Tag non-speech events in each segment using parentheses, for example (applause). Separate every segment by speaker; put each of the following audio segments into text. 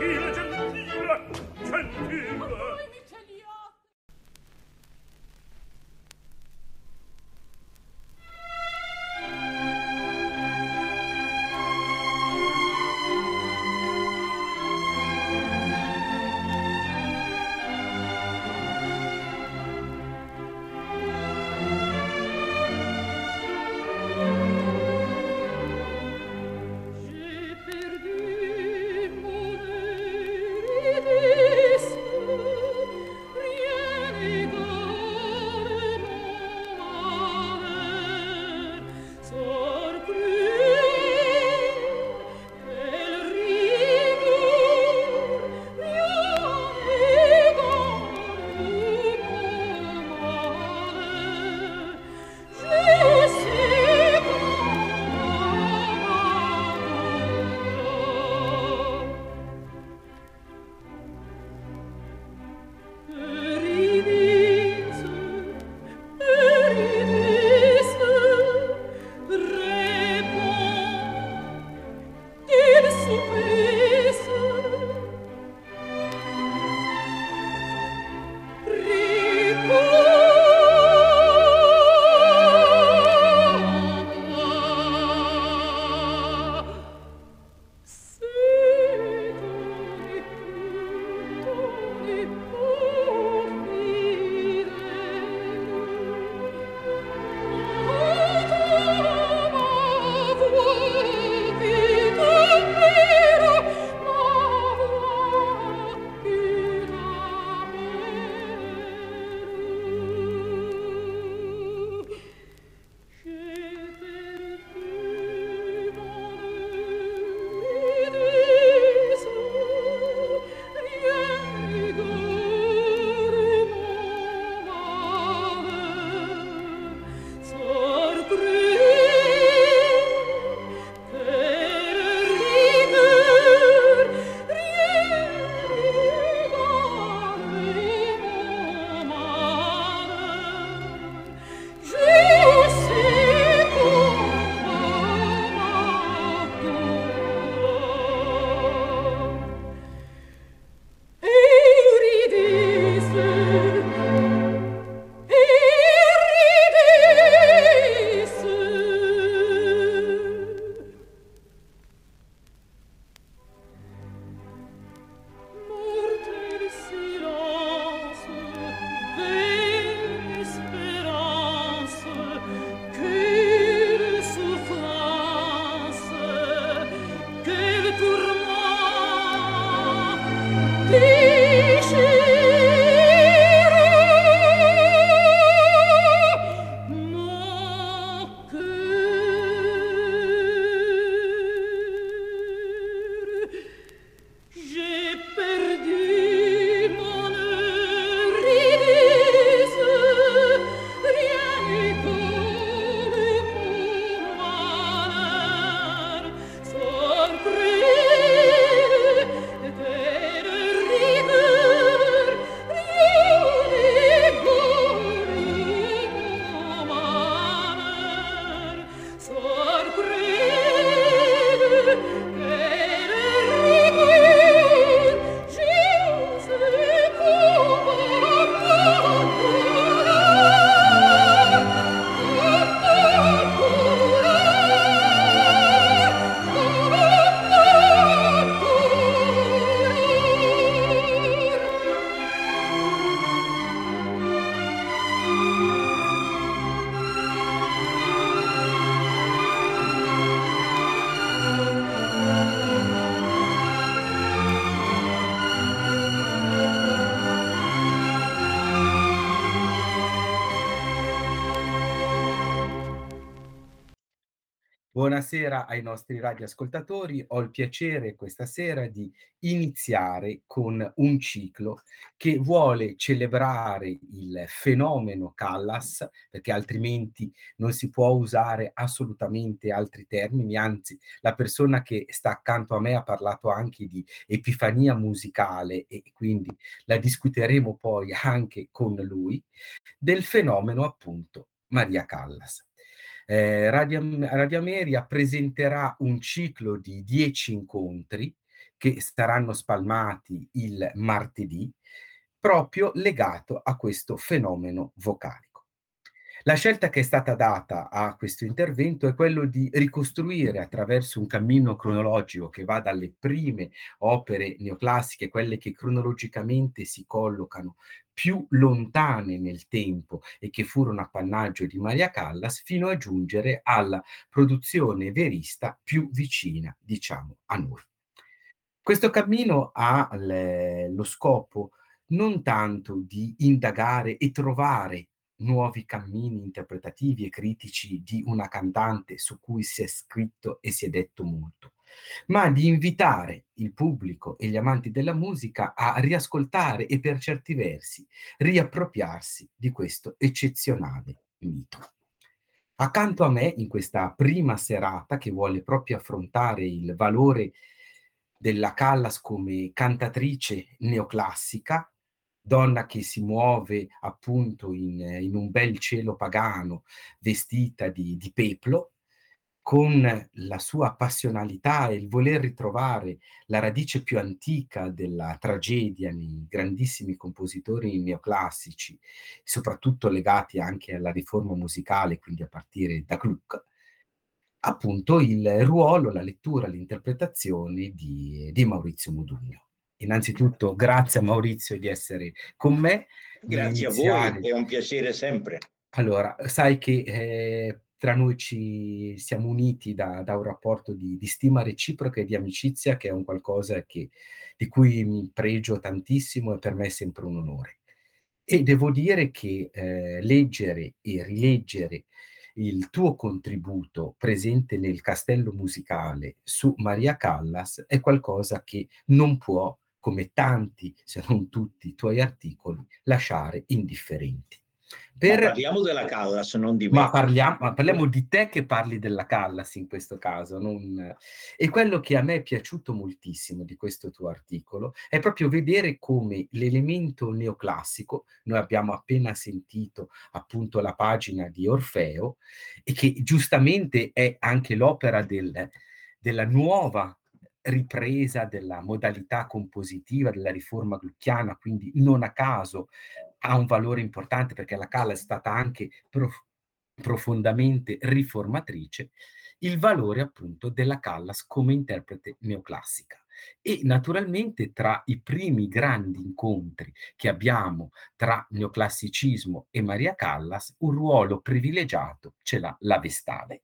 Speaker 1: gentile, gentile
Speaker 2: Buonasera ai nostri radioascoltatori. Ho il piacere questa sera di iniziare con un ciclo che vuole celebrare il fenomeno Callas, perché altrimenti non si può usare assolutamente altri termini, anzi la persona che sta accanto a me ha parlato anche di epifania musicale e quindi la discuteremo poi anche con lui, del fenomeno appunto Maria Callas. Eh, Radio, Radio Ameria presenterà un ciclo di dieci incontri che saranno spalmati il martedì, proprio legato a questo fenomeno vocale. La scelta che è stata data a questo intervento è quello di ricostruire attraverso un cammino cronologico che va dalle prime opere neoclassiche, quelle che cronologicamente si collocano più lontane nel tempo e che furono appannaggio di Maria Callas, fino a giungere alla produzione verista più vicina, diciamo, a noi. Questo cammino ha le, lo scopo non tanto di indagare e trovare nuovi cammini interpretativi e critici di una cantante su cui si è scritto e si è detto molto, ma di invitare il pubblico e gli amanti della musica a riascoltare e per certi versi riappropriarsi di questo eccezionale mito. Accanto a me, in questa prima serata che vuole proprio affrontare il valore della Callas come cantatrice neoclassica, donna che si muove appunto in, in un bel cielo pagano, vestita di, di peplo, con la sua passionalità e il voler ritrovare la radice più antica della tragedia nei grandissimi compositori neoclassici, soprattutto legati anche alla riforma musicale, quindi a partire da Gluck, appunto il ruolo, la lettura, l'interpretazione di, di Maurizio Modugno innanzitutto grazie a Maurizio di essere con me.
Speaker 3: Grazie iniziare. a voi, è un piacere sempre.
Speaker 2: Allora, sai che eh, tra noi ci siamo uniti da, da un rapporto di, di, stima reciproca e di amicizia che è un qualcosa che, di cui mi pregio tantissimo e per me è sempre un onore. E devo dire che eh, leggere e rileggere il tuo contributo presente nel castello musicale su Maria Callas è qualcosa che non può come tanti, se non tutti, i tuoi articoli, lasciare indifferenti.
Speaker 3: Per... Ma parliamo della Callas, non di me.
Speaker 2: Ma parliamo, ma parliamo, di te che parli della Callas in questo caso. Non... E quello che a me è piaciuto moltissimo di questo tuo articolo è proprio vedere come l'elemento neoclassico, noi abbiamo appena sentito appunto la pagina di Orfeo, e che giustamente è anche l'opera del, della nuova ripresa della modalità compositiva della riforma glucchiana, quindi non a caso ha un valore importante perché la Calla è stata anche prof- profondamente riformatrice, il valore appunto della Callas come interprete neoclassica. E naturalmente tra i primi grandi incontri che abbiamo tra neoclassicismo e Maria Callas, un ruolo privilegiato ce l'ha la Vestale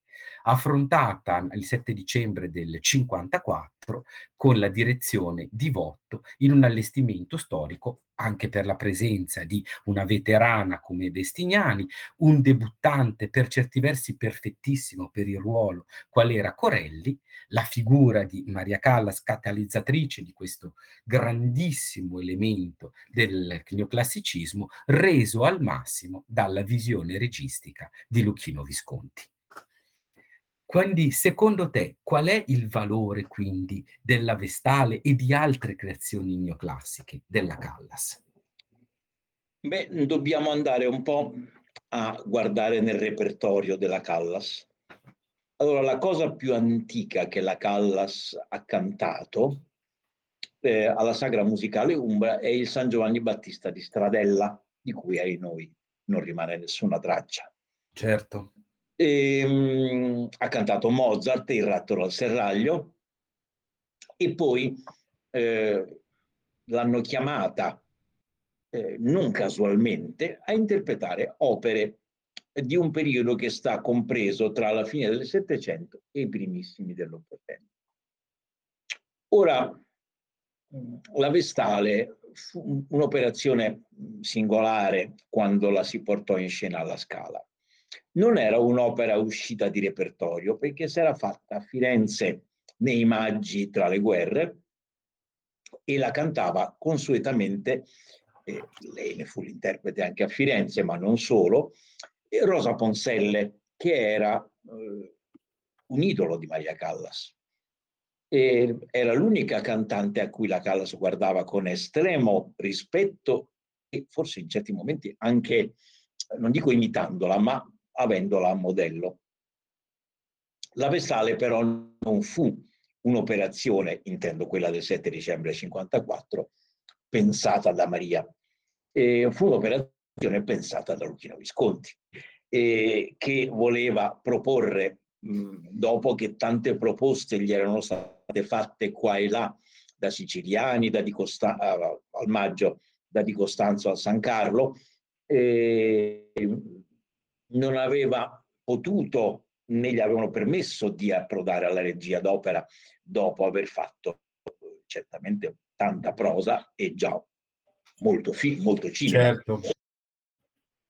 Speaker 2: affrontata il 7 dicembre del 54 con la direzione di Votto in un allestimento storico anche per la presenza di una veterana come Destignani, un debuttante per certi versi perfettissimo per il ruolo qual era Corelli, la figura di Maria Callas catalizzatrice di questo grandissimo elemento del neoclassicismo reso al massimo dalla visione registica di Luchino Visconti. Quindi, secondo te, qual è il valore quindi della Vestale e di altre creazioni neoclassiche della Callas?
Speaker 3: Beh, dobbiamo andare un po' a guardare nel repertorio della Callas. Allora, la cosa più antica che la Callas ha cantato eh, alla Sagra Musicale Umbra è il San Giovanni Battista di Stradella, di cui ai noi non rimane nessuna traccia.
Speaker 2: Certo.
Speaker 3: E, um, ha cantato Mozart, Il rattolo al serraglio, e poi eh, l'hanno chiamata eh, non casualmente a interpretare opere di un periodo che sta compreso tra la fine del Settecento e i primissimi dell'Ottocento. Ora, la Vestale fu un'operazione singolare quando la si portò in scena alla Scala non era un'opera uscita di repertorio perché si era fatta a Firenze nei maggi tra le guerre e la cantava consuetamente, eh, lei ne fu l'interprete anche a Firenze, ma non solo, Rosa Ponselle, che era eh, un idolo di Maria Callas. E era l'unica cantante a cui la Callas guardava con estremo rispetto e forse in certi momenti anche, non dico imitandola, ma avendola a modello. La Vestale però non fu un'operazione, intendo quella del 7 dicembre 54, pensata da Maria. E fu un'operazione pensata da Luchino Visconti, eh, che voleva proporre, mh, dopo che tante proposte gli erano state fatte qua e là, da siciliani, da Di Costa- al maggio, da Di Costanzo a San Carlo, eh, non aveva potuto né gli avevano permesso di approdare alla regia d'opera dopo aver fatto certamente tanta prosa e già molto film, molto cinema. Certo.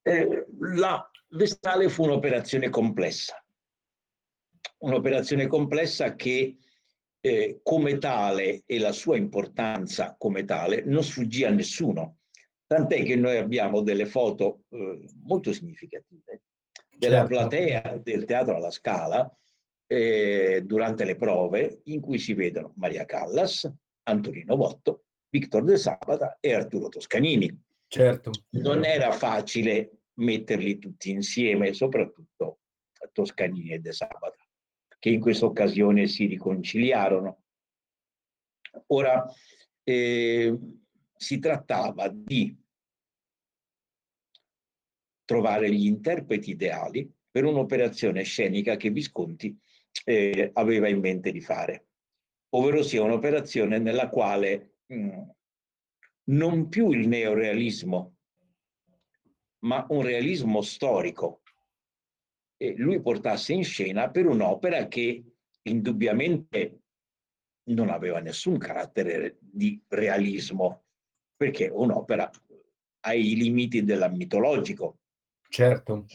Speaker 3: Eh, la Vestale fu un'operazione complessa, un'operazione complessa che eh, come tale e la sua importanza come tale non sfuggì a nessuno, tant'è che noi abbiamo delle foto eh, molto significative della certo. platea del Teatro alla Scala eh, durante le prove in cui si vedono Maria Callas, Antonino Botto, Victor De Sabata e Arturo Toscanini.
Speaker 2: Certo.
Speaker 3: Non era facile metterli tutti insieme, soprattutto Toscanini e De Sabata, che in questa occasione si riconciliarono. Ora, eh, si trattava di trovare gli interpreti ideali per un'operazione scenica che Visconti eh, aveva in mente di fare, ovvero sia un'operazione nella quale mh, mm, non più il neorealismo, ma un realismo storico, eh, lui portasse in scena per un'opera che indubbiamente non aveva nessun carattere di realismo, perché un'opera ai limiti del mitologico,
Speaker 2: Certo.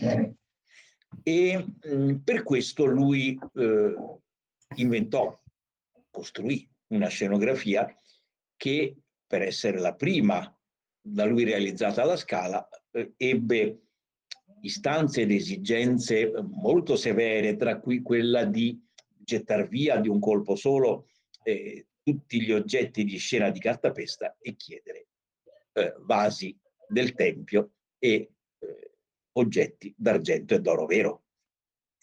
Speaker 3: E mm, per questo lui eh, inventò, costruì una scenografia che per essere la prima da lui realizzata alla Scala eh, ebbe istanze ed esigenze molto severe, tra cui quella di gettar via di un colpo solo eh, tutti gli oggetti di scena di cartapesta e chiedere eh, vasi del Tempio e oggetti d'argento e d'oro vero,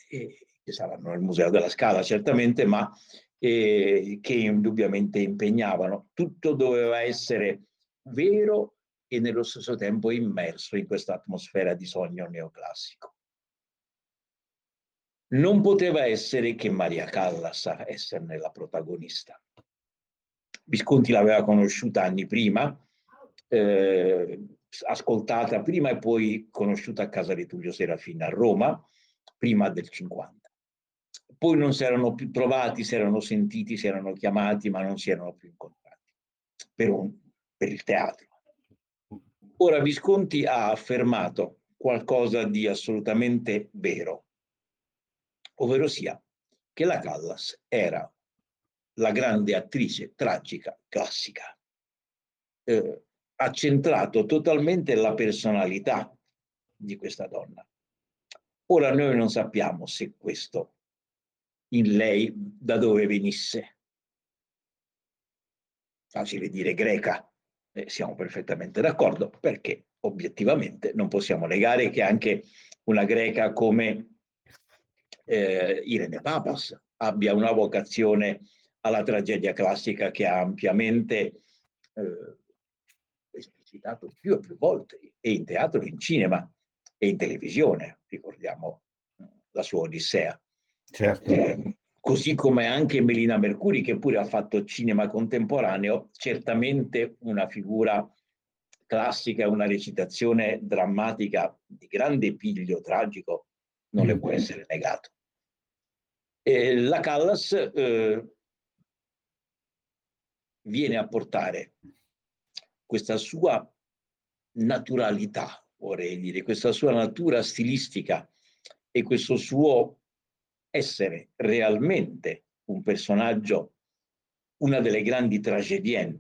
Speaker 3: che saranno nel Museo della Scala certamente, ma eh, che indubbiamente impegnavano. Tutto doveva essere vero e nello stesso tempo immerso in questa atmosfera di sogno neoclassico. Non poteva essere che Maria Callas a esserne la protagonista. Visconti l'aveva conosciuta anni prima, eh, ascoltata prima e poi conosciuta a casa di Tullio Serafina a Roma, prima del 50. Poi non si erano più trovati, si erano sentiti, si erano chiamati, ma non si erano più incontrati per, un, per il teatro. Ora Visconti ha affermato qualcosa di assolutamente vero, ovvero sia che la Callas era la grande attrice tragica classica. Eh, ha centrato totalmente la personalità di questa donna. Ora noi non sappiamo se questo in lei da dove venisse. Facile dire greca, eh, siamo perfettamente d'accordo, perché obiettivamente non possiamo negare che anche una greca come eh, Irene Papas abbia una vocazione alla tragedia classica che ha ampiamente eh, citato più e più volte, e in teatro, in cinema e in televisione, ricordiamo mm, la sua Odissea.
Speaker 2: Certo.
Speaker 3: Eh, così come anche Melina Mercuri, che pure ha fatto cinema contemporaneo, certamente una figura classica, una recitazione drammatica di grande piglio tragico, non le può essere negato. E la Callas eh, viene a portare questa sua naturalità, vorrei dire, questa sua natura stilistica e questo suo essere realmente un personaggio, una delle grandi tragedie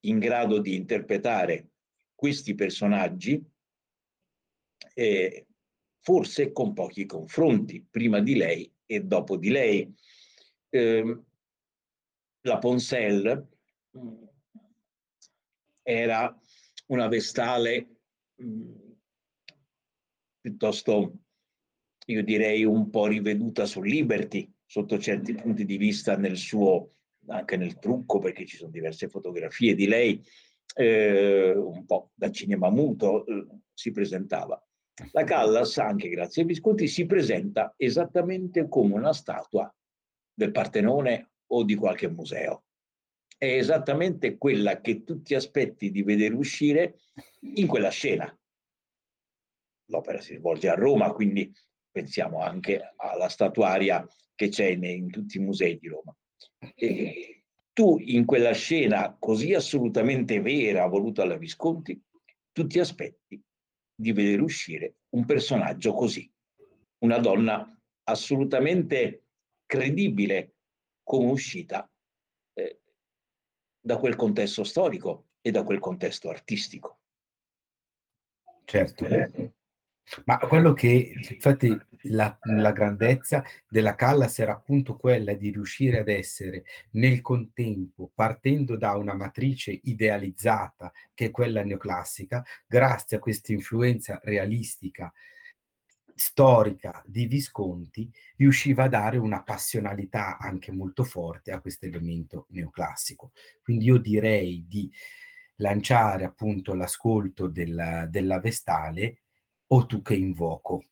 Speaker 3: in grado di interpretare questi personaggi, eh, forse con pochi confronti, prima di lei e dopo di lei. Eh, la Poncelle mm, era una vestale mh, mm, piuttosto, io direi, un po' riveduta su Liberty sotto certi punti di vista nel suo, anche nel trucco, perché ci sono diverse fotografie di lei, eh, un po' da cinema muto eh, si presentava. La Callas, anche grazie ai Visconti, si presenta esattamente come una statua del Partenone o di qualche museo. È esattamente quella che tu ti aspetti di vedere uscire in quella scena l'opera si svolge a Roma, quindi pensiamo anche alla statuaria che c'è in, tutti i musei di Roma. E tu in quella scena così assolutamente vera, voluta da Visconti, tu ti aspetti di vedere uscire un personaggio così, una donna assolutamente credibile come uscita eh, da quel contesto storico e da quel contesto artistico.
Speaker 2: Certo. Ma quello che infatti la, la, grandezza della Callas era appunto quella di riuscire ad essere nel contempo, partendo da una matrice idealizzata che è quella neoclassica, grazie a questa influenza realistica storica di Visconti, riusciva a dare una passionalità anche molto forte a questo elemento neoclassico. Quindi io direi di lanciare appunto l'ascolto della, della Vestale o tu che invoco?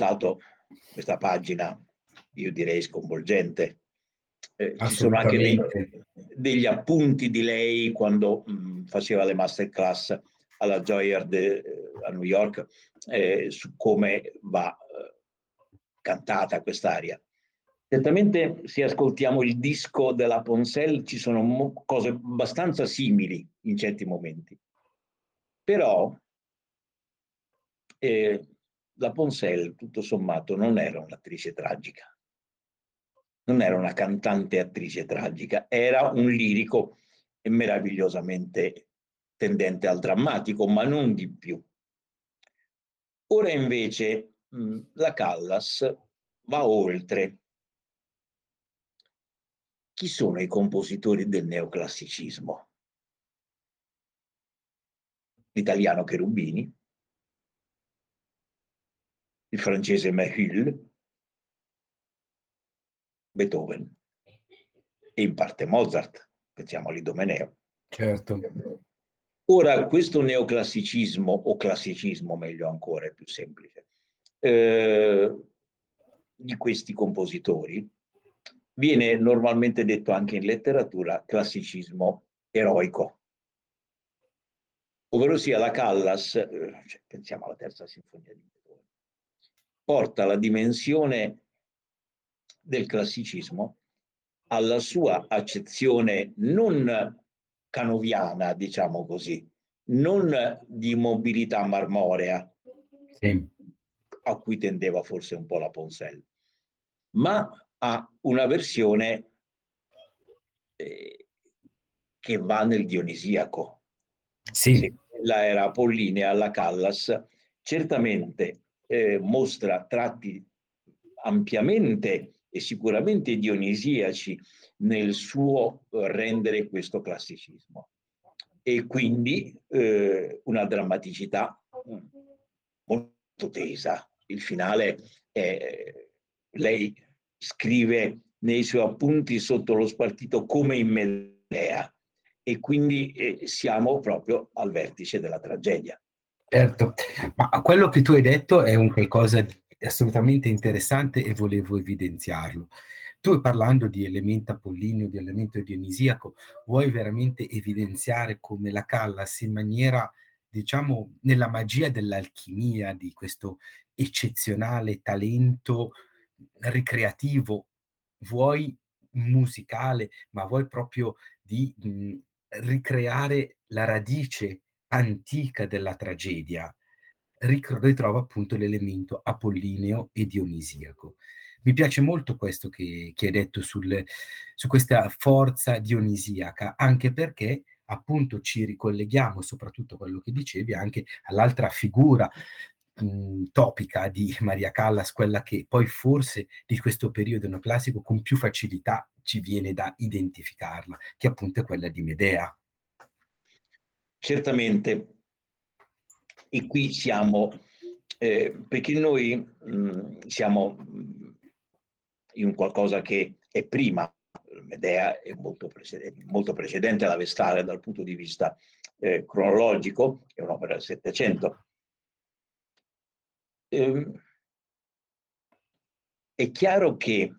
Speaker 3: Ascoltato questa pagina, io direi sconvolgente. Eh, ci sono anche dei, degli appunti di lei quando mh, faceva le masterclass alla Joyard eh, a New York eh, su come va eh, cantata quest'aria. Certamente se ascoltiamo il disco della Ponsel ci sono cose abbastanza simili in certi momenti, però eh, la Ponsel tutto sommato non era un'attrice tragica, non era una cantante attrice tragica, era un lirico meravigliosamente tendente al drammatico, ma non di più. Ora invece la Callas va oltre chi sono i compositori del neoclassicismo? L'italiano Cherubini, il francese Mahul, Beethoven e in parte Mozart, pensiamo all'Idomeneo.
Speaker 2: Certo.
Speaker 3: Ora, questo neoclassicismo, o classicismo meglio ancora, è più semplice, eh, di questi compositori, viene normalmente detto anche in letteratura classicismo eroico. Ovvero sia la Callas, eh, cioè, pensiamo alla terza sinfonia di Beethoven, porta la dimensione del classicismo alla sua accezione non canoviana, diciamo così, non di mobilità marmorea, sì. a cui tendeva forse un po' la Ponselle, ma ha una versione eh, che va nel dionisiaco.
Speaker 2: Sì. Se
Speaker 3: quella era apollinea alla Callas, certamente eh, mostra tratti ampiamente e sicuramente dionisiaci nel suo rendere questo classicismo e quindi eh, una drammaticità molto tesa. Il finale è lei scrive nei suoi appunti sotto lo spartito come in Medea e quindi eh, siamo proprio al vertice della tragedia.
Speaker 2: Certo, ma quello che tu hai detto è un qualcosa di assolutamente interessante e volevo evidenziarlo. Tu parlando di elemento apollineo, di elemento dionisiaco, vuoi veramente evidenziare come la Callas in maniera, diciamo, nella magia dell'alchimia, di questo eccezionale talento ricreativo, vuoi musicale, ma vuoi proprio di mh, ricreare la radice antica della tragedia, ritrova appunto l'elemento apollineo e dionisiaco. Mi piace molto questo che, che hai detto sul, su questa forza dionisiaca, anche perché appunto ci ricolleghiamo, soprattutto a quello che dicevi, anche all'altra figura mh, topica di Maria Callas, quella che poi forse di questo periodo neoclassico con più facilità ci viene da identificarla, che appunto è quella di Medea.
Speaker 3: Certamente, e qui siamo, eh, perché noi mh, siamo in un qualcosa che è prima, Medea è molto, precedente, molto precedente alla Vestale dal punto di vista eh, cronologico, è un'opera del Settecento, eh, è chiaro che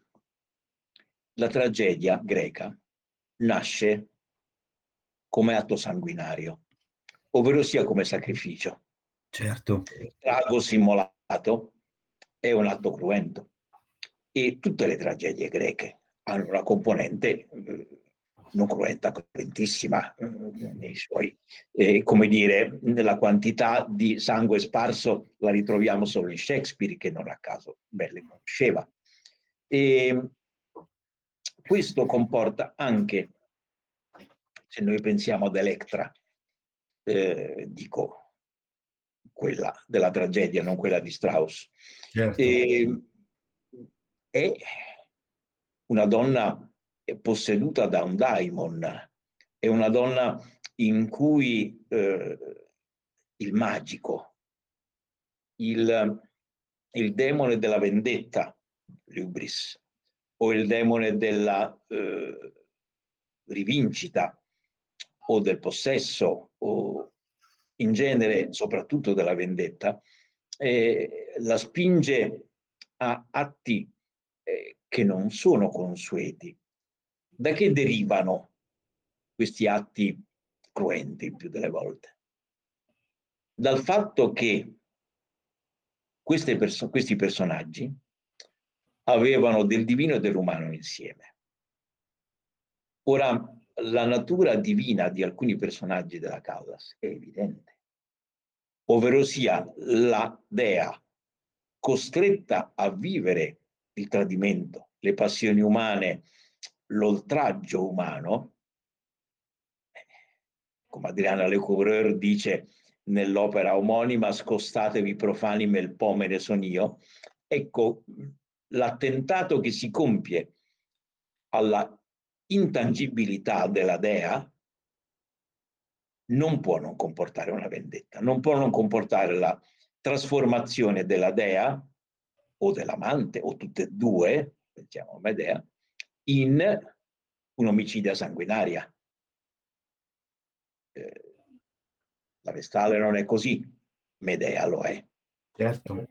Speaker 3: la tragedia greca nasce come atto sanguinario, ovvero sia come sacrificio.
Speaker 2: Certo.
Speaker 3: Il trago simmolato è un atto cruento e tutte le tragedie greche hanno una componente eh, non cruenta, cruentissima eh, nei suoi, eh, come dire, nella quantità di sangue sparso la ritroviamo solo in Shakespeare, che non a caso belle conosceva. E questo comporta anche, se noi pensiamo ad Electra, eh, dico quella della tragedia, non quella di Strauss, certo. e, è una donna posseduta da un daimon, è una donna in cui eh, il magico, il, il, demone della vendetta, l'ubris, o il demone della eh, rivincita o del possesso, o in genere soprattutto della vendetta, eh, la spinge a atti eh, che non sono consueti. Da che derivano questi atti cruenti più delle volte? Dal fatto che perso- questi personaggi avevano del divino e dell'umano insieme. Ora, la natura divina di alcuni personaggi della Callas è evidente, ovvero sia la dea costretta a vivere il tradimento, le passioni umane, l'oltraggio umano, come Adriana Lecouvreur dice nell'opera omonima Scostatevi profani, mel pomere son io, ecco l'attentato che si compie alla intangibilità della dea non può non comportare una vendetta, non può non comportare la trasformazione della dea o dell'amante o tutte e due, pensiamo a Medea, in un'omicidia sanguinaria. Eh, la Vestale non è così, Medea lo è.
Speaker 2: Certo.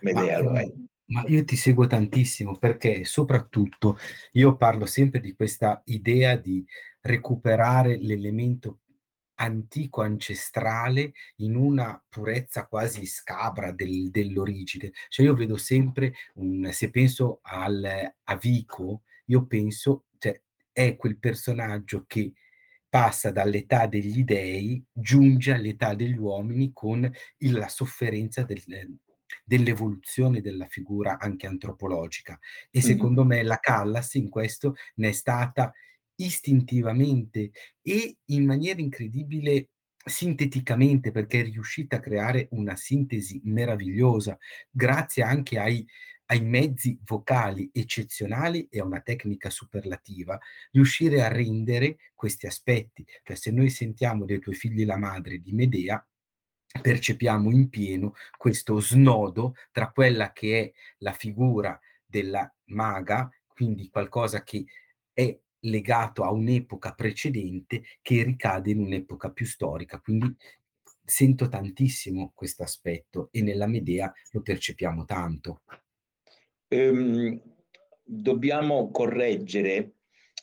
Speaker 3: Medea
Speaker 2: ma,
Speaker 3: lo è.
Speaker 2: Ma io ti seguo tantissimo perché soprattutto io parlo sempre di questa idea di recuperare l'elemento antico, ancestrale, in una purezza quasi scabra del, dell'origine. Cioè io vedo sempre, un, se penso al, a Vico, io penso, cioè, è quel personaggio che passa dall'età degli dei, giunge all'età degli uomini con la sofferenza del, dell'evoluzione della figura anche antropologica. E secondo mm-hmm. me la Callas in questo ne è stata istintivamente e in maniera incredibile sinteticamente perché è riuscita a creare una sintesi meravigliosa grazie anche ai, ai mezzi vocali eccezionali e a una tecnica superlativa, riuscire a rendere questi aspetti. Cioè se noi sentiamo dei tuoi figli la madre di Medea, percepiamo in pieno questo snodo tra quella che è la figura della maga, quindi qualcosa che è legato a un'epoca precedente che ricade in un'epoca più storica. Quindi sento tantissimo questo aspetto e nella Medea lo percepiamo tanto.
Speaker 3: Um, dobbiamo correggere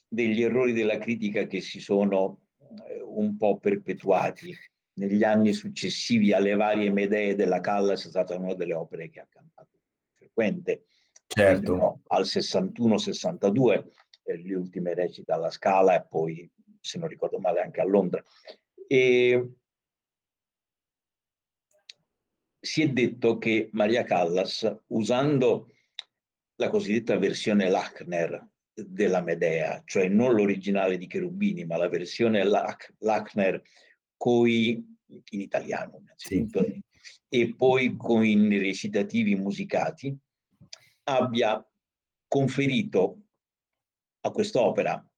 Speaker 3: degli errori della critica che si sono eh, un po' perpetuati negli anni successivi alle varie Medee della Callas, è stata una delle opere che ha cantato frequente.
Speaker 2: Certo.
Speaker 3: Al 61-62 le ultime recite alla Scala e poi, se non ricordo male, anche a Londra. E si è detto che Maria Callas, usando la cosiddetta versione Lachner della Medea, cioè non l'originale di Cherubini, ma la versione Lach- Lachner coi, in italiano innanzitutto, sì. e poi con i recitativi musicati, abbia conferito a quest'opera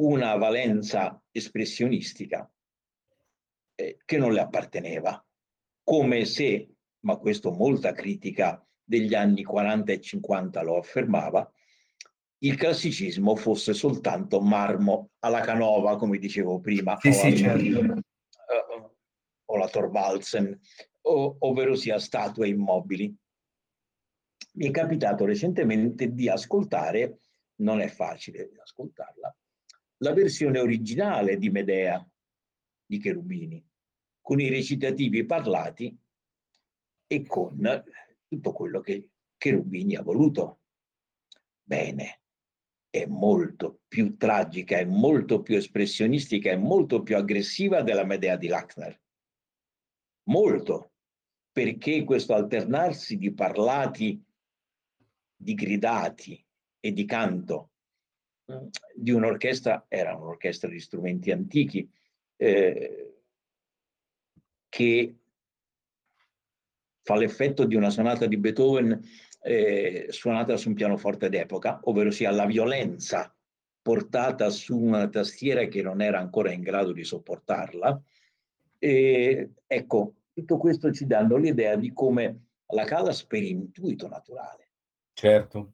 Speaker 3: una valenza espressionistica eh, che non le apparteneva, come se, ma questo molta critica degli anni 40 e 50 lo affermava, il classicismo fosse soltanto marmo alla canova, come dicevo prima,
Speaker 2: sì, o, sì, certo.
Speaker 3: uh, o la Thorvaldsen, o, ovvero sia statue immobili. Mi è capitato recentemente di ascoltare non è facile ascoltarla, la versione originale di Medea di Cherubini, con i recitativi parlati e con tutto quello che Cherubini ha voluto. Bene, è molto più tragica, è molto più espressionistica, è molto più aggressiva della Medea di Lachner. Molto, perché questo alternarsi di parlati, di gridati, e di canto mm, di un'orchestra, era un'orchestra di strumenti antichi, eh, che fa l'effetto di una sonata di Beethoven eh, suonata su un pianoforte d'epoca, ovvero sia la violenza portata su una tastiera che non era ancora in grado di sopportarla. E, ecco, tutto questo ci danno l'idea di come la Callas per intuito naturale.
Speaker 2: Certo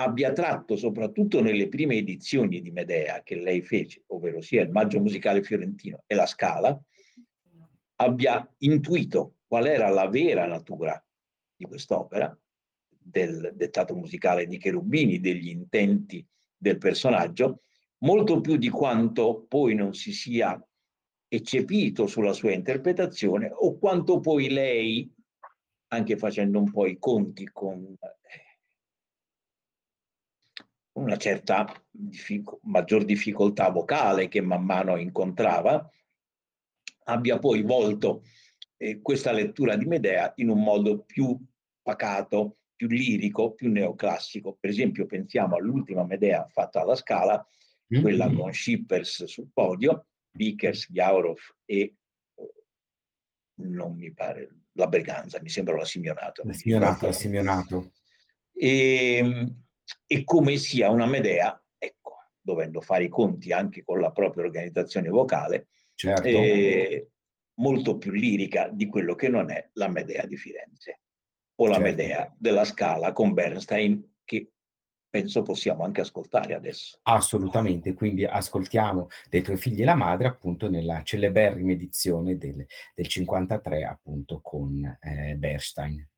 Speaker 3: abbia tratto soprattutto nelle prime edizioni di Medea che lei fece, ovvero sia il Maggio Musicale Fiorentino e la Scala, abbia intuito qual era la vera natura di quest'opera, del dettato musicale di Cherubini, degli intenti del personaggio, molto più di quanto poi non si sia eccepito sulla sua interpretazione o quanto poi lei, anche facendo un po' i conti con una certa diffic- maggior difficoltà vocale che man mano incontrava, abbia poi volto eh, questa lettura di Medea in un modo più pacato, più lirico, più neoclassico. Per esempio, pensiamo all'ultima Medea fatta alla Scala, mm-hmm. quella con Schippers sul podio, Vickers, Jaurov e non mi pare la Breganza, mi sembra la Simeonato.
Speaker 2: La Simeonato, la Simeonato.
Speaker 3: E, ehm, e come sia una Medea, ecco, dovendo fare i conti anche con la propria organizzazione vocale, certo. eh, molto più lirica di quello che non è la Medea di Firenze o la certo. Medea della Scala con Bernstein che penso possiamo anche ascoltare adesso.
Speaker 2: Assolutamente, quindi ascoltiamo dei tuoi figli e la madre appunto nella celeberrima edizione del, del 53 appunto con eh, Bernstein.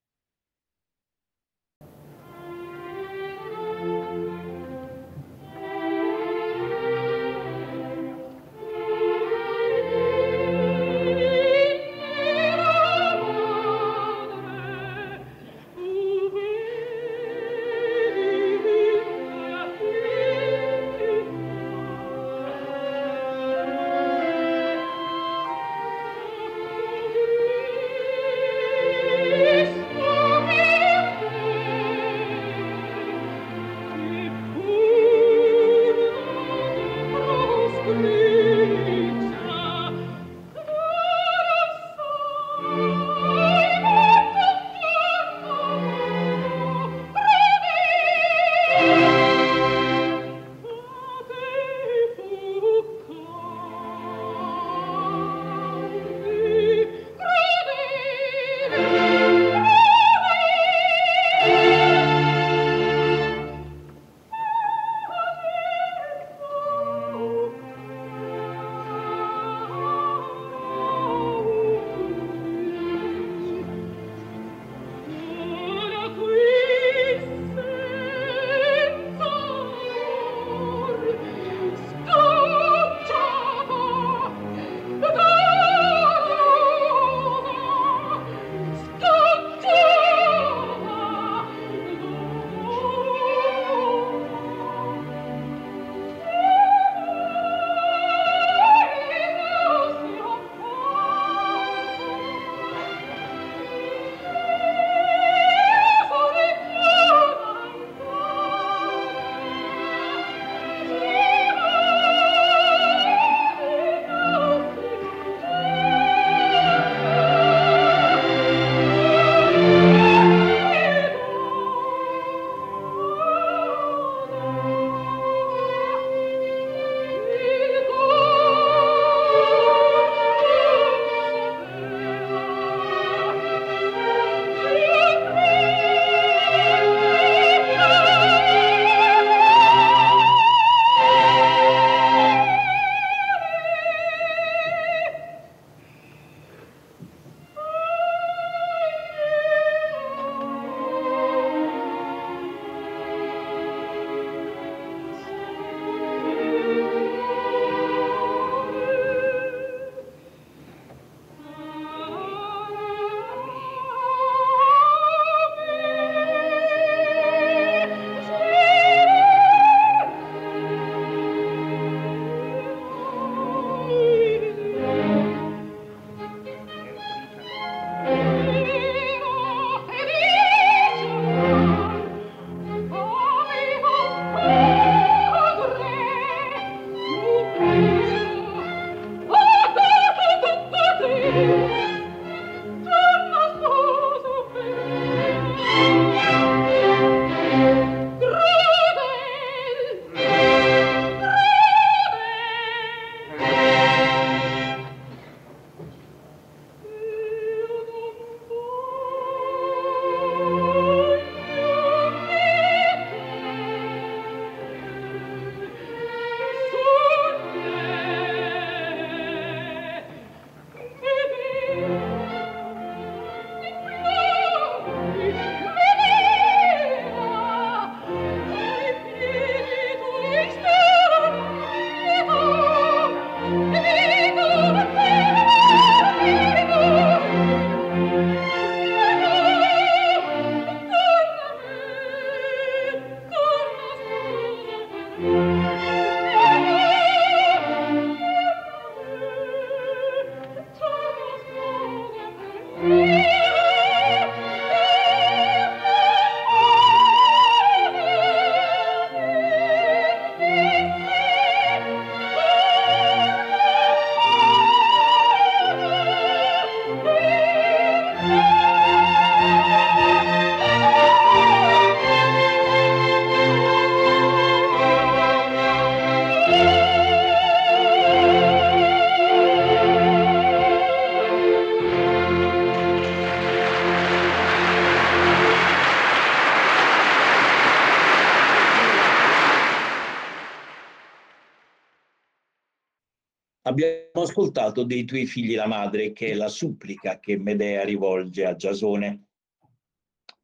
Speaker 3: Abbiamo ascoltato dei tuoi figli la madre, che è la supplica che Medea rivolge a Giasone.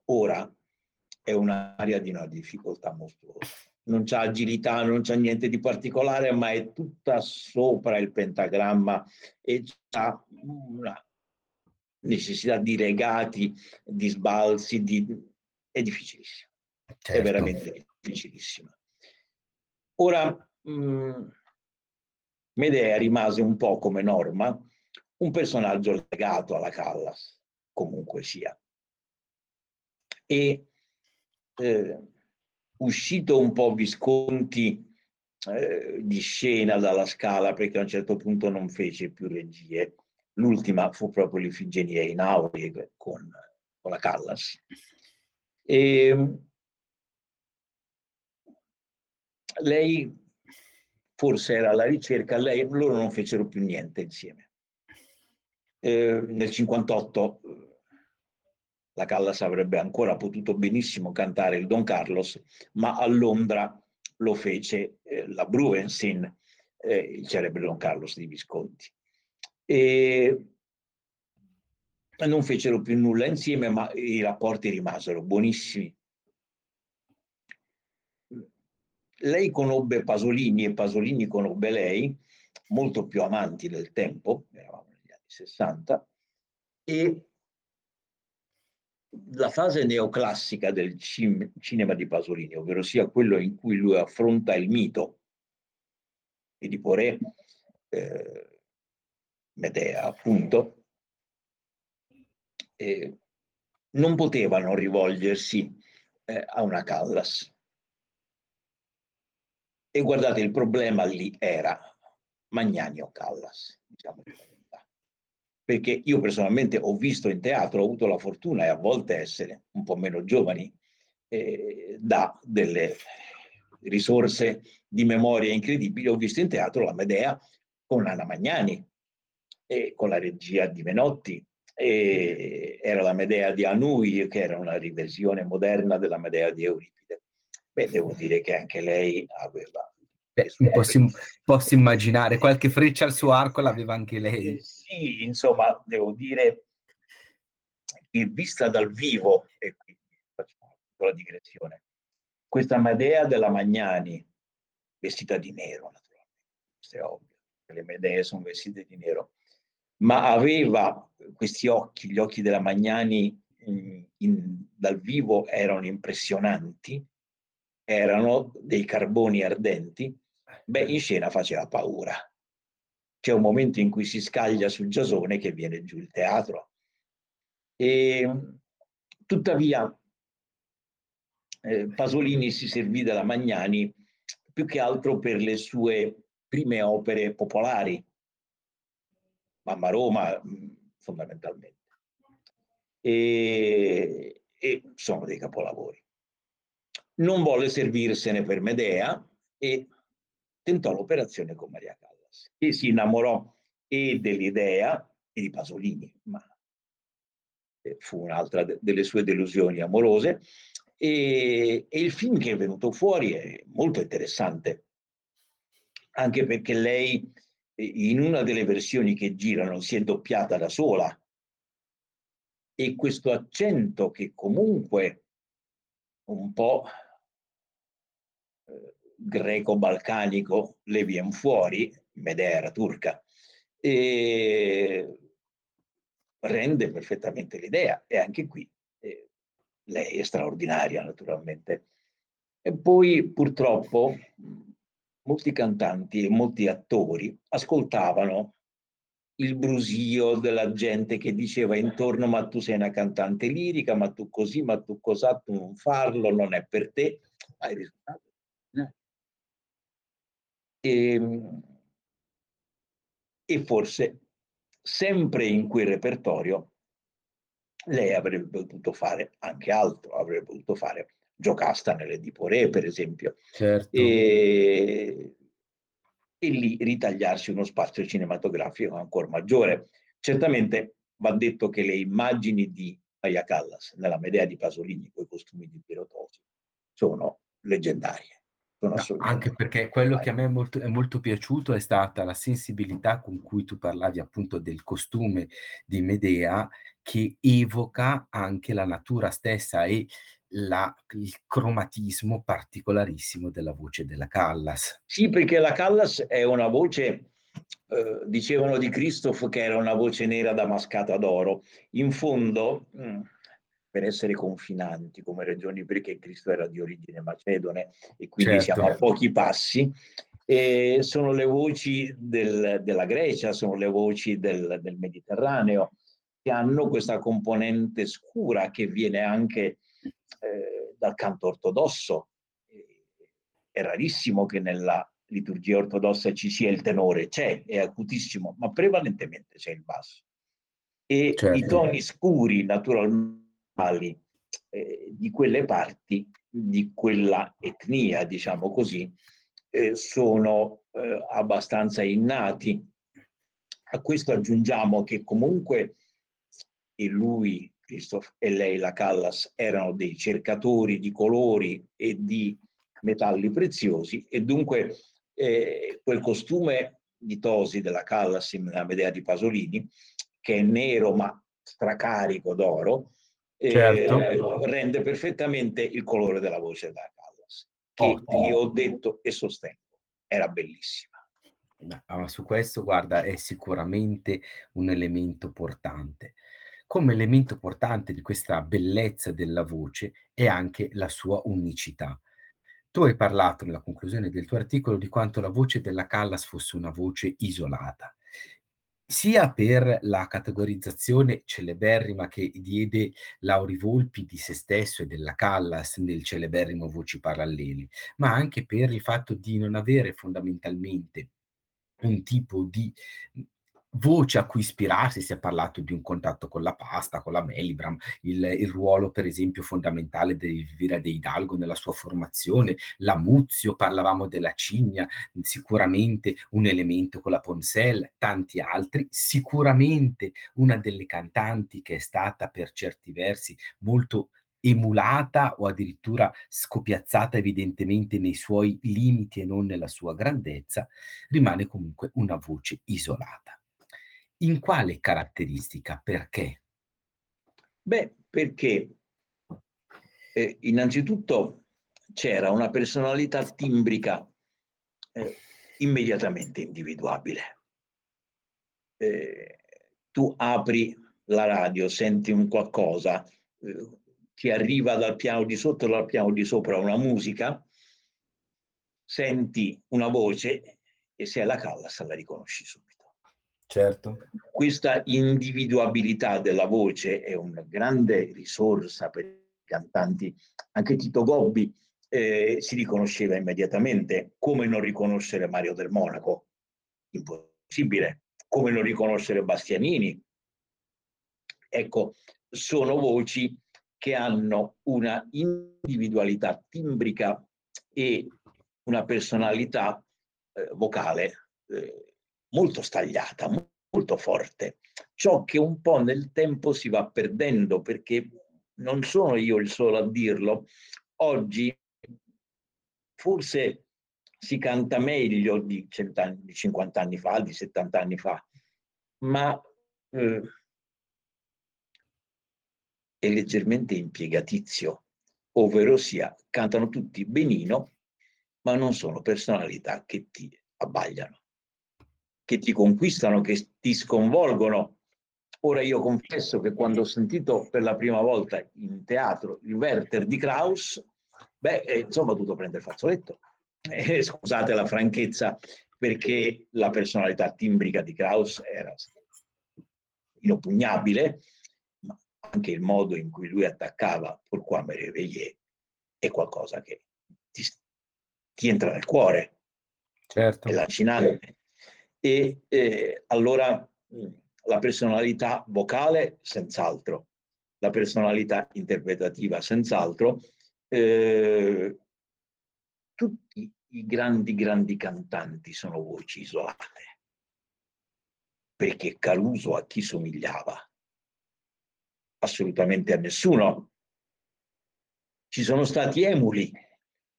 Speaker 3: Ora è un'area di una difficoltà mostruosa. Non c'ha agilità, non c'è niente di particolare, ma è tutta sopra il pentagramma e ha una necessità di legati, di sbalzi, di... è difficilissimo. Certo. È veramente difficilissimo. Ora, mh, mm, Medea rimase un po' come Norma un personaggio legato alla Callas, comunque sia. E eh, uscito un po' Visconti eh, di scena dalla scala perché a un certo punto non fece più regie, l'ultima fu proprio l'Ifigenia in Aurie con, con la Callas. E, lei forse era alla ricerca, lei, loro non fecero più niente insieme. Eh, nel 58 la Callas avrebbe ancora potuto benissimo cantare il Don Carlos, ma a Londra lo fece eh, la Bruensin, eh, il celebre Don Carlos di Visconti. E non fecero più nulla insieme, ma i rapporti rimasero buonissimi. Lei conobbe Pasolini e Pasolini conobbe lei, molto più amanti del tempo, eravamo negli anni 60, e la fase neoclassica del cin- cinema di Pasolini, ovvero sia quello in cui lui affronta il mito, e di Poré, eh, Medea appunto, eh, non potevano rivolgersi eh, a una Callas e guardate, il problema lì era Magnani o Callas, diciamo. Perché io personalmente ho visto in teatro, ho avuto la fortuna e a volte essere un po' meno giovani, eh, da delle risorse di memoria incredibili, ho visto in teatro la Medea con Anna Magnani e con la regia di Menotti. E era la Medea di Anui, che era una riversione moderna della Medea di Euripide Beh, devo dire che anche lei aveva...
Speaker 2: Beh, posso, posso, immaginare, qualche freccia al suo arco l'aveva anche lei.
Speaker 3: Eh, sì, insomma, devo dire che vista dal vivo, e qui facciamo una digressione, questa Medea della Magnani, vestita di nero, naturalmente, questo è ovvio, le Medee sono vestite di nero, ma aveva questi occhi, gli occhi della Magnani in, in, dal vivo erano impressionanti, erano dei carboni ardenti, beh, in scena faceva paura. C'è un momento in cui si scaglia sul giasone che viene giù il teatro. E, tuttavia, eh, Pasolini si servì della Magnani più che altro per le sue prime opere popolari, Mamma Roma fondamentalmente, e, e sono dei capolavori non volle servirsene per Medea e tentò l'operazione con Maria Callas, che si innamorò e dell'idea e di Pasolini, ma eh, fu un'altra delle sue delusioni amorose. E, e il film che è venuto fuori è molto interessante, anche perché lei in una delle versioni che girano si è doppiata da sola e questo accento che comunque un po' greco-balcanico le viene fuori, Medea era turca, e rende perfettamente l'idea e anche qui eh, lei è straordinaria naturalmente. E poi purtroppo molti cantanti e molti attori ascoltavano il brusio della gente che diceva intorno ma tu sei una cantante lirica, ma tu così, ma tu cos'ha, tu non farlo, non è per te. Ma il risultato e, ehm, e forse sempre in quel repertorio lei avrebbe potuto fare anche altro, avrebbe potuto fare Giocasta nell'Edipo Re, per esempio,
Speaker 2: certo.
Speaker 3: e, e lì ritagliarsi uno spazio cinematografico ancora maggiore. Certamente va detto che le immagini di Maia Callas nella Medea di Pasolini con i costumi di Piero Tosi sono leggendarie.
Speaker 2: No, anche perché quello che a me è molto, è molto piaciuto è stata la sensibilità con cui tu parlavi appunto del costume di Medea che evoca anche la natura stessa e la, il cromatismo particolarissimo della voce della Callas.
Speaker 3: Sì, perché la Callas è una voce, eh, dicevano di Christoph che era una voce nera damascata d'oro. In fondo, mh, mm, per essere confinanti come regioni, perché Cristo era di origine macedone e quindi certo. siamo a pochi passi, e sono le voci del, della Grecia, sono le voci del, del, Mediterraneo, che hanno questa componente scura che viene anche eh, dal canto ortodosso. È rarissimo che nella liturgia ortodossa ci sia il tenore, c'è, è acutissimo, ma prevalentemente c'è il basso. E certo. i toni scuri, naturalmente, eh, di quelle parti, di quella etnia, diciamo così, eh, sono eh, abbastanza innati. A questo aggiungiamo che comunque e lui, Christoph e lei, la Callas, erano dei cercatori di colori e di metalli preziosi e dunque eh, quel costume di Tosi della Callas in Medea di Pasolini, che è nero ma stracarico d'oro, certo. eh, rende perfettamente il colore della voce della Callas, che oh, io ho detto e sostengo, era bellissima.
Speaker 2: Ma su questo, guarda, è sicuramente un elemento portante. Come elemento portante di questa bellezza della voce è anche la sua unicità. Tu hai parlato nella conclusione del tuo articolo di quanto la voce della Callas fosse una voce isolata sia per la categorizzazione celeberrima che diede Lauri Volpi di se stesso e della Callas nel celeberrimo Voci paralleli, ma anche per il fatto di non avere fondamentalmente un tipo di voce a cui ispirarsi, si è parlato di un contatto con la pasta, con la Melibram, il, il ruolo per esempio fondamentale di Elvira De Hidalgo nella sua formazione, la Muzio, parlavamo della Cigna, sicuramente un elemento con la Ponsel, tanti altri, sicuramente una delle cantanti che è stata per certi versi molto emulata o addirittura scopiazzata evidentemente nei suoi limiti e non nella sua grandezza, rimane comunque una voce isolata. In quale caratteristica? Perché?
Speaker 3: Beh, perché eh, innanzitutto c'era una personalità timbrica eh, immediatamente individuabile. Eh, tu apri la radio, senti un qualcosa, eh, ti arriva dal piano di sotto dal piano di sopra una musica, senti una voce e se è la Callas la riconosci subito.
Speaker 2: Certo.
Speaker 3: Questa individuabilità della voce è una grande risorsa per i cantanti. Anche Tito Gobbi eh, si riconosceva immediatamente. Come non riconoscere Mario del Monaco? Impossibile. Come non riconoscere Bastianini? Ecco, sono voci che hanno una individualità timbrica e una personalità eh, vocale eh, molto stagliata, molto forte. Ciò che un po' nel tempo si va perdendo perché non sono io il solo a dirlo. Oggi forse si canta meglio di, anni, di 50 anni fa, di 70 anni fa, ma eh, è leggermente impiegatizio, ovvero sia cantano tutti benino, ma non sono personalità che ti abbagliano che ti conquistano, che ti sconvolgono. Ora io confesso che quando ho sentito per la prima volta in teatro il Werther di Kraus, beh, eh, insomma, ho dovuto prendere il fazzoletto, eh, (laughs) scusate la franchezza, perché la personalità timbrica di Krauss era inoppugnabile, ma anche il modo in cui lui attaccava Pourquoi me réveiller è qualcosa che ti, ti entra nel cuore,
Speaker 2: certo.
Speaker 3: è lacinante. E eh, allora la personalità vocale, senz'altro, la personalità interpretativa, senz'altro, eh, tutti i grandi, grandi cantanti sono voci isolate, perché Caruso a chi somigliava? Assolutamente a nessuno. Ci sono stati emuli,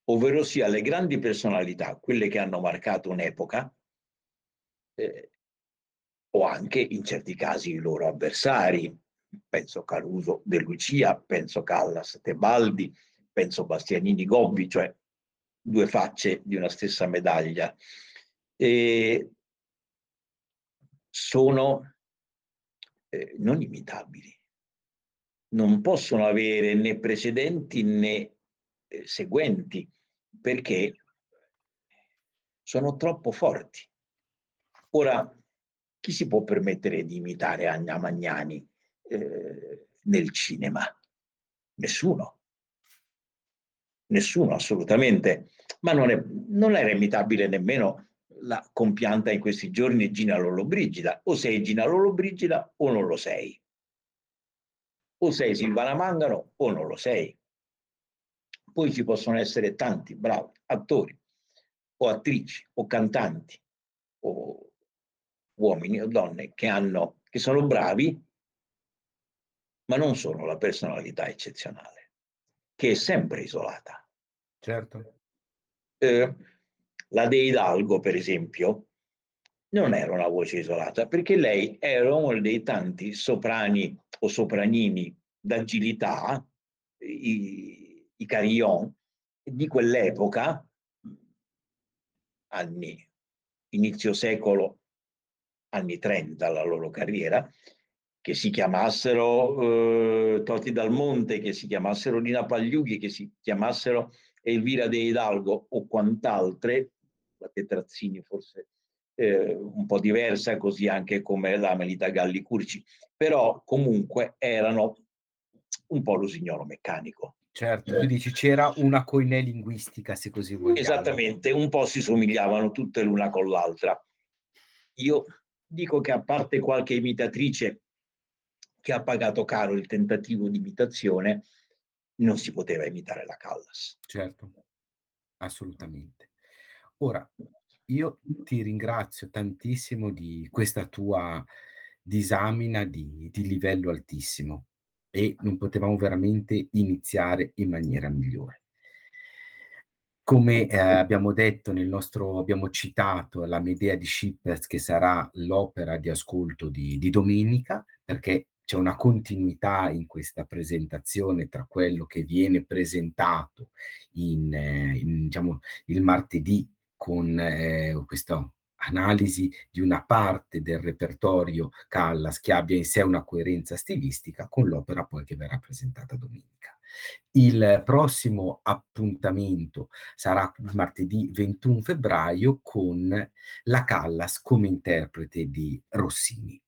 Speaker 3: ovvero sia le grandi personalità, quelle che hanno marcato un'epoca, eh, o anche in certi casi i loro avversari. Penso Caruso De Lucia, penso Callas Tebaldi, penso Bastianini Gobbi, cioè due facce di una stessa medaglia. E sono eh, non imitabili, non possono avere né precedenti né eh, seguenti perché sono troppo forti. Ora, chi si può permettere di imitare Anna Magnani eh, nel cinema? Nessuno. Nessuno, assolutamente. Ma non, è, non era imitabile nemmeno la compianta in questi giorni Gina Lollobrigida. O sei Gina Lollobrigida o non lo sei. O sei Silvana Mangano o non lo sei. Poi ci possono essere tanti bravi attori o attrici o cantanti o uomini o donne che, hanno, che sono bravi, ma non sono la personalità eccezionale, che è sempre isolata.
Speaker 2: Certo.
Speaker 3: Eh, la De Hidalgo, per esempio, non era una voce isolata, perché lei era uno dei tanti soprani o sopranini d'agilità, i, i carillon, di quell'epoca, anni, inizio secolo anni 30 la loro carriera, che si chiamassero eh, Toti Dal Monte, che si chiamassero Nina Pagliughi, che si chiamassero Elvira De Hidalgo o quant'altre, la Tetrazzini forse eh, un po' diversa, così anche come la Melita Galli Curci, però comunque erano un po' l'usignolo meccanico.
Speaker 2: Certo, tu dici c'era una coinè linguistica, se così vogliamo.
Speaker 3: Esattamente, un po' si somigliavano tutte l'una con l'altra. Io dico che a parte qualche imitatrice che ha pagato caro il tentativo di imitazione, non si poteva imitare la Callas.
Speaker 2: Certo, assolutamente. Ora, io ti ringrazio tantissimo di questa tua disamina di, di livello altissimo e non potevamo veramente iniziare in maniera migliore. Come eh, abbiamo detto nel nostro, abbiamo citato la Medea di Schippers che sarà l'opera di ascolto di, di domenica, perché c'è una continuità in questa presentazione tra quello che viene presentato in, eh, in diciamo, il martedì con eh, questa analisi di una parte del repertorio Callas che abbia in sé una coerenza stilistica con l'opera poi che verrà presentata domenica. Il prossimo appuntamento sarà martedì 21 febbraio con la Callas come interprete di Rossini.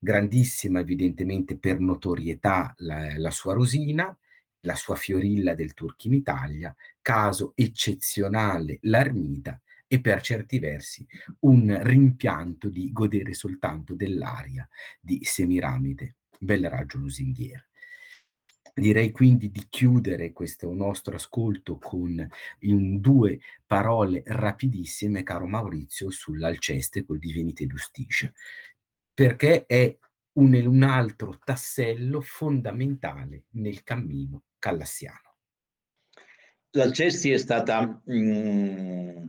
Speaker 2: Grandissima evidentemente per notorietà la, la sua Rosina, la sua Fiorilla del Turchi in Italia, caso eccezionale l'Armida e per certi versi un rimpianto di godere soltanto dell'aria di Semiramide, bel raggio lusinghiere. Direi quindi di chiudere questo nostro ascolto con in due parole rapidissime, caro Maurizio, sull'Alceste col Divinite Justicia, perché è un, un altro tassello fondamentale nel cammino callassiano.
Speaker 3: L'Alcesti è stata mh, mm,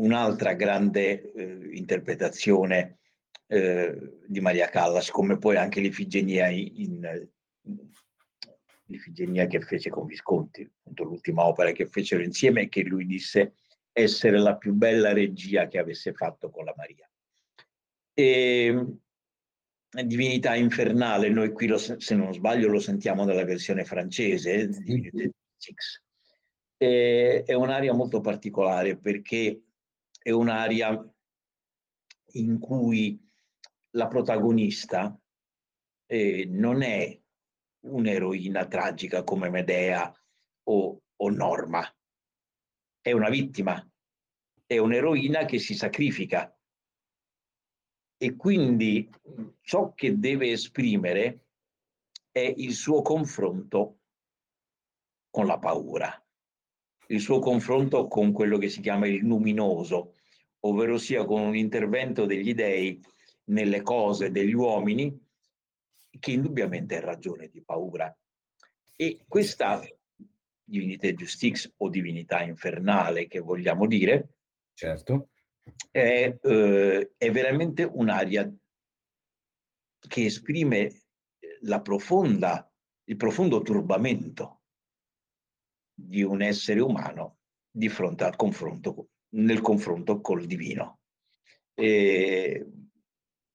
Speaker 3: un'altra grande eh, interpretazione eh, di Maria Callas, come poi anche l'Ifigenia in, in l'Ifigenia che fece con Visconti, appunto l'ultima opera che fecero insieme e che lui disse essere la più bella regia che avesse fatto con la Maria. E, Divinità infernale, noi qui lo, se non sbaglio lo sentiamo nella versione francese, Divinité Six. è, è un'area molto particolare perché è un'area in cui la protagonista eh, non è un'eroina tragica come Medea o, o Norma, è una vittima, è un'eroina che si sacrifica. E quindi ciò che deve esprimere è il suo confronto con la paura, il suo confronto con quello che si chiama il luminoso, ovvero sia con un intervento degli dei nelle cose degli uomini che indubbiamente è ragione di paura. E questa divinità Justix o divinità infernale che vogliamo dire,
Speaker 2: certo.
Speaker 3: è, eh, è veramente un'aria che esprime la profonda, il profondo turbamento di un essere umano di fronte al confronto, nel confronto col divino. E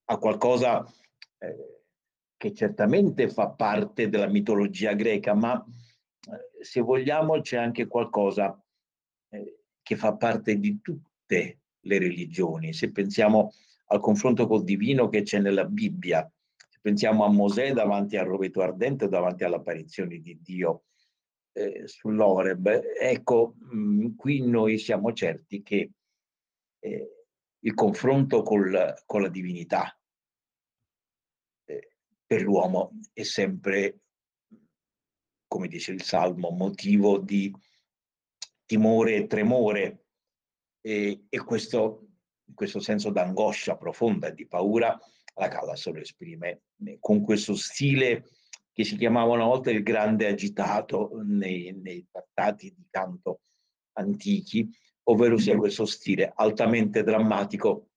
Speaker 3: a qualcosa eh, che certamente fa parte della mitologia greca, ma eh, se vogliamo c'è anche qualcosa eh, che fa parte di tutte le religioni. Se pensiamo al confronto col divino che c'è nella Bibbia, se pensiamo a Mosè davanti al roveto ardente, davanti all'apparizione di Dio eh, sull'Oreb, ecco, mh, mm, qui noi siamo certi che eh, il confronto col, con la divinità per l'uomo è sempre, come dice il Salmo, motivo di timore e tremore. E, e questo, questo senso d'angoscia profonda e di paura la Callas lo esprime con questo stile che si chiamava una volta il grande agitato nei, nei trattati di canto antichi, ovvero sia questo stile altamente drammatico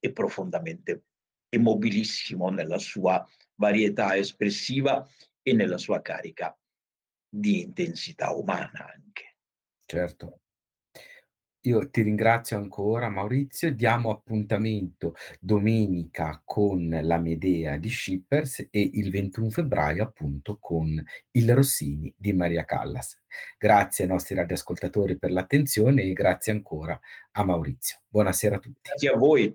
Speaker 3: e profondamente e mobilissimo nella sua varietà espressiva e nella sua carica di intensità umana anche.
Speaker 2: Certo. Io ti ringrazio ancora Maurizio, diamo appuntamento domenica con la Medea di Schippers e il 21 febbraio appunto con il Rossini di Maria Callas. Grazie ai nostri radioascoltatori per l'attenzione e grazie ancora a Maurizio. Buonasera a tutti.
Speaker 3: Grazie a voi.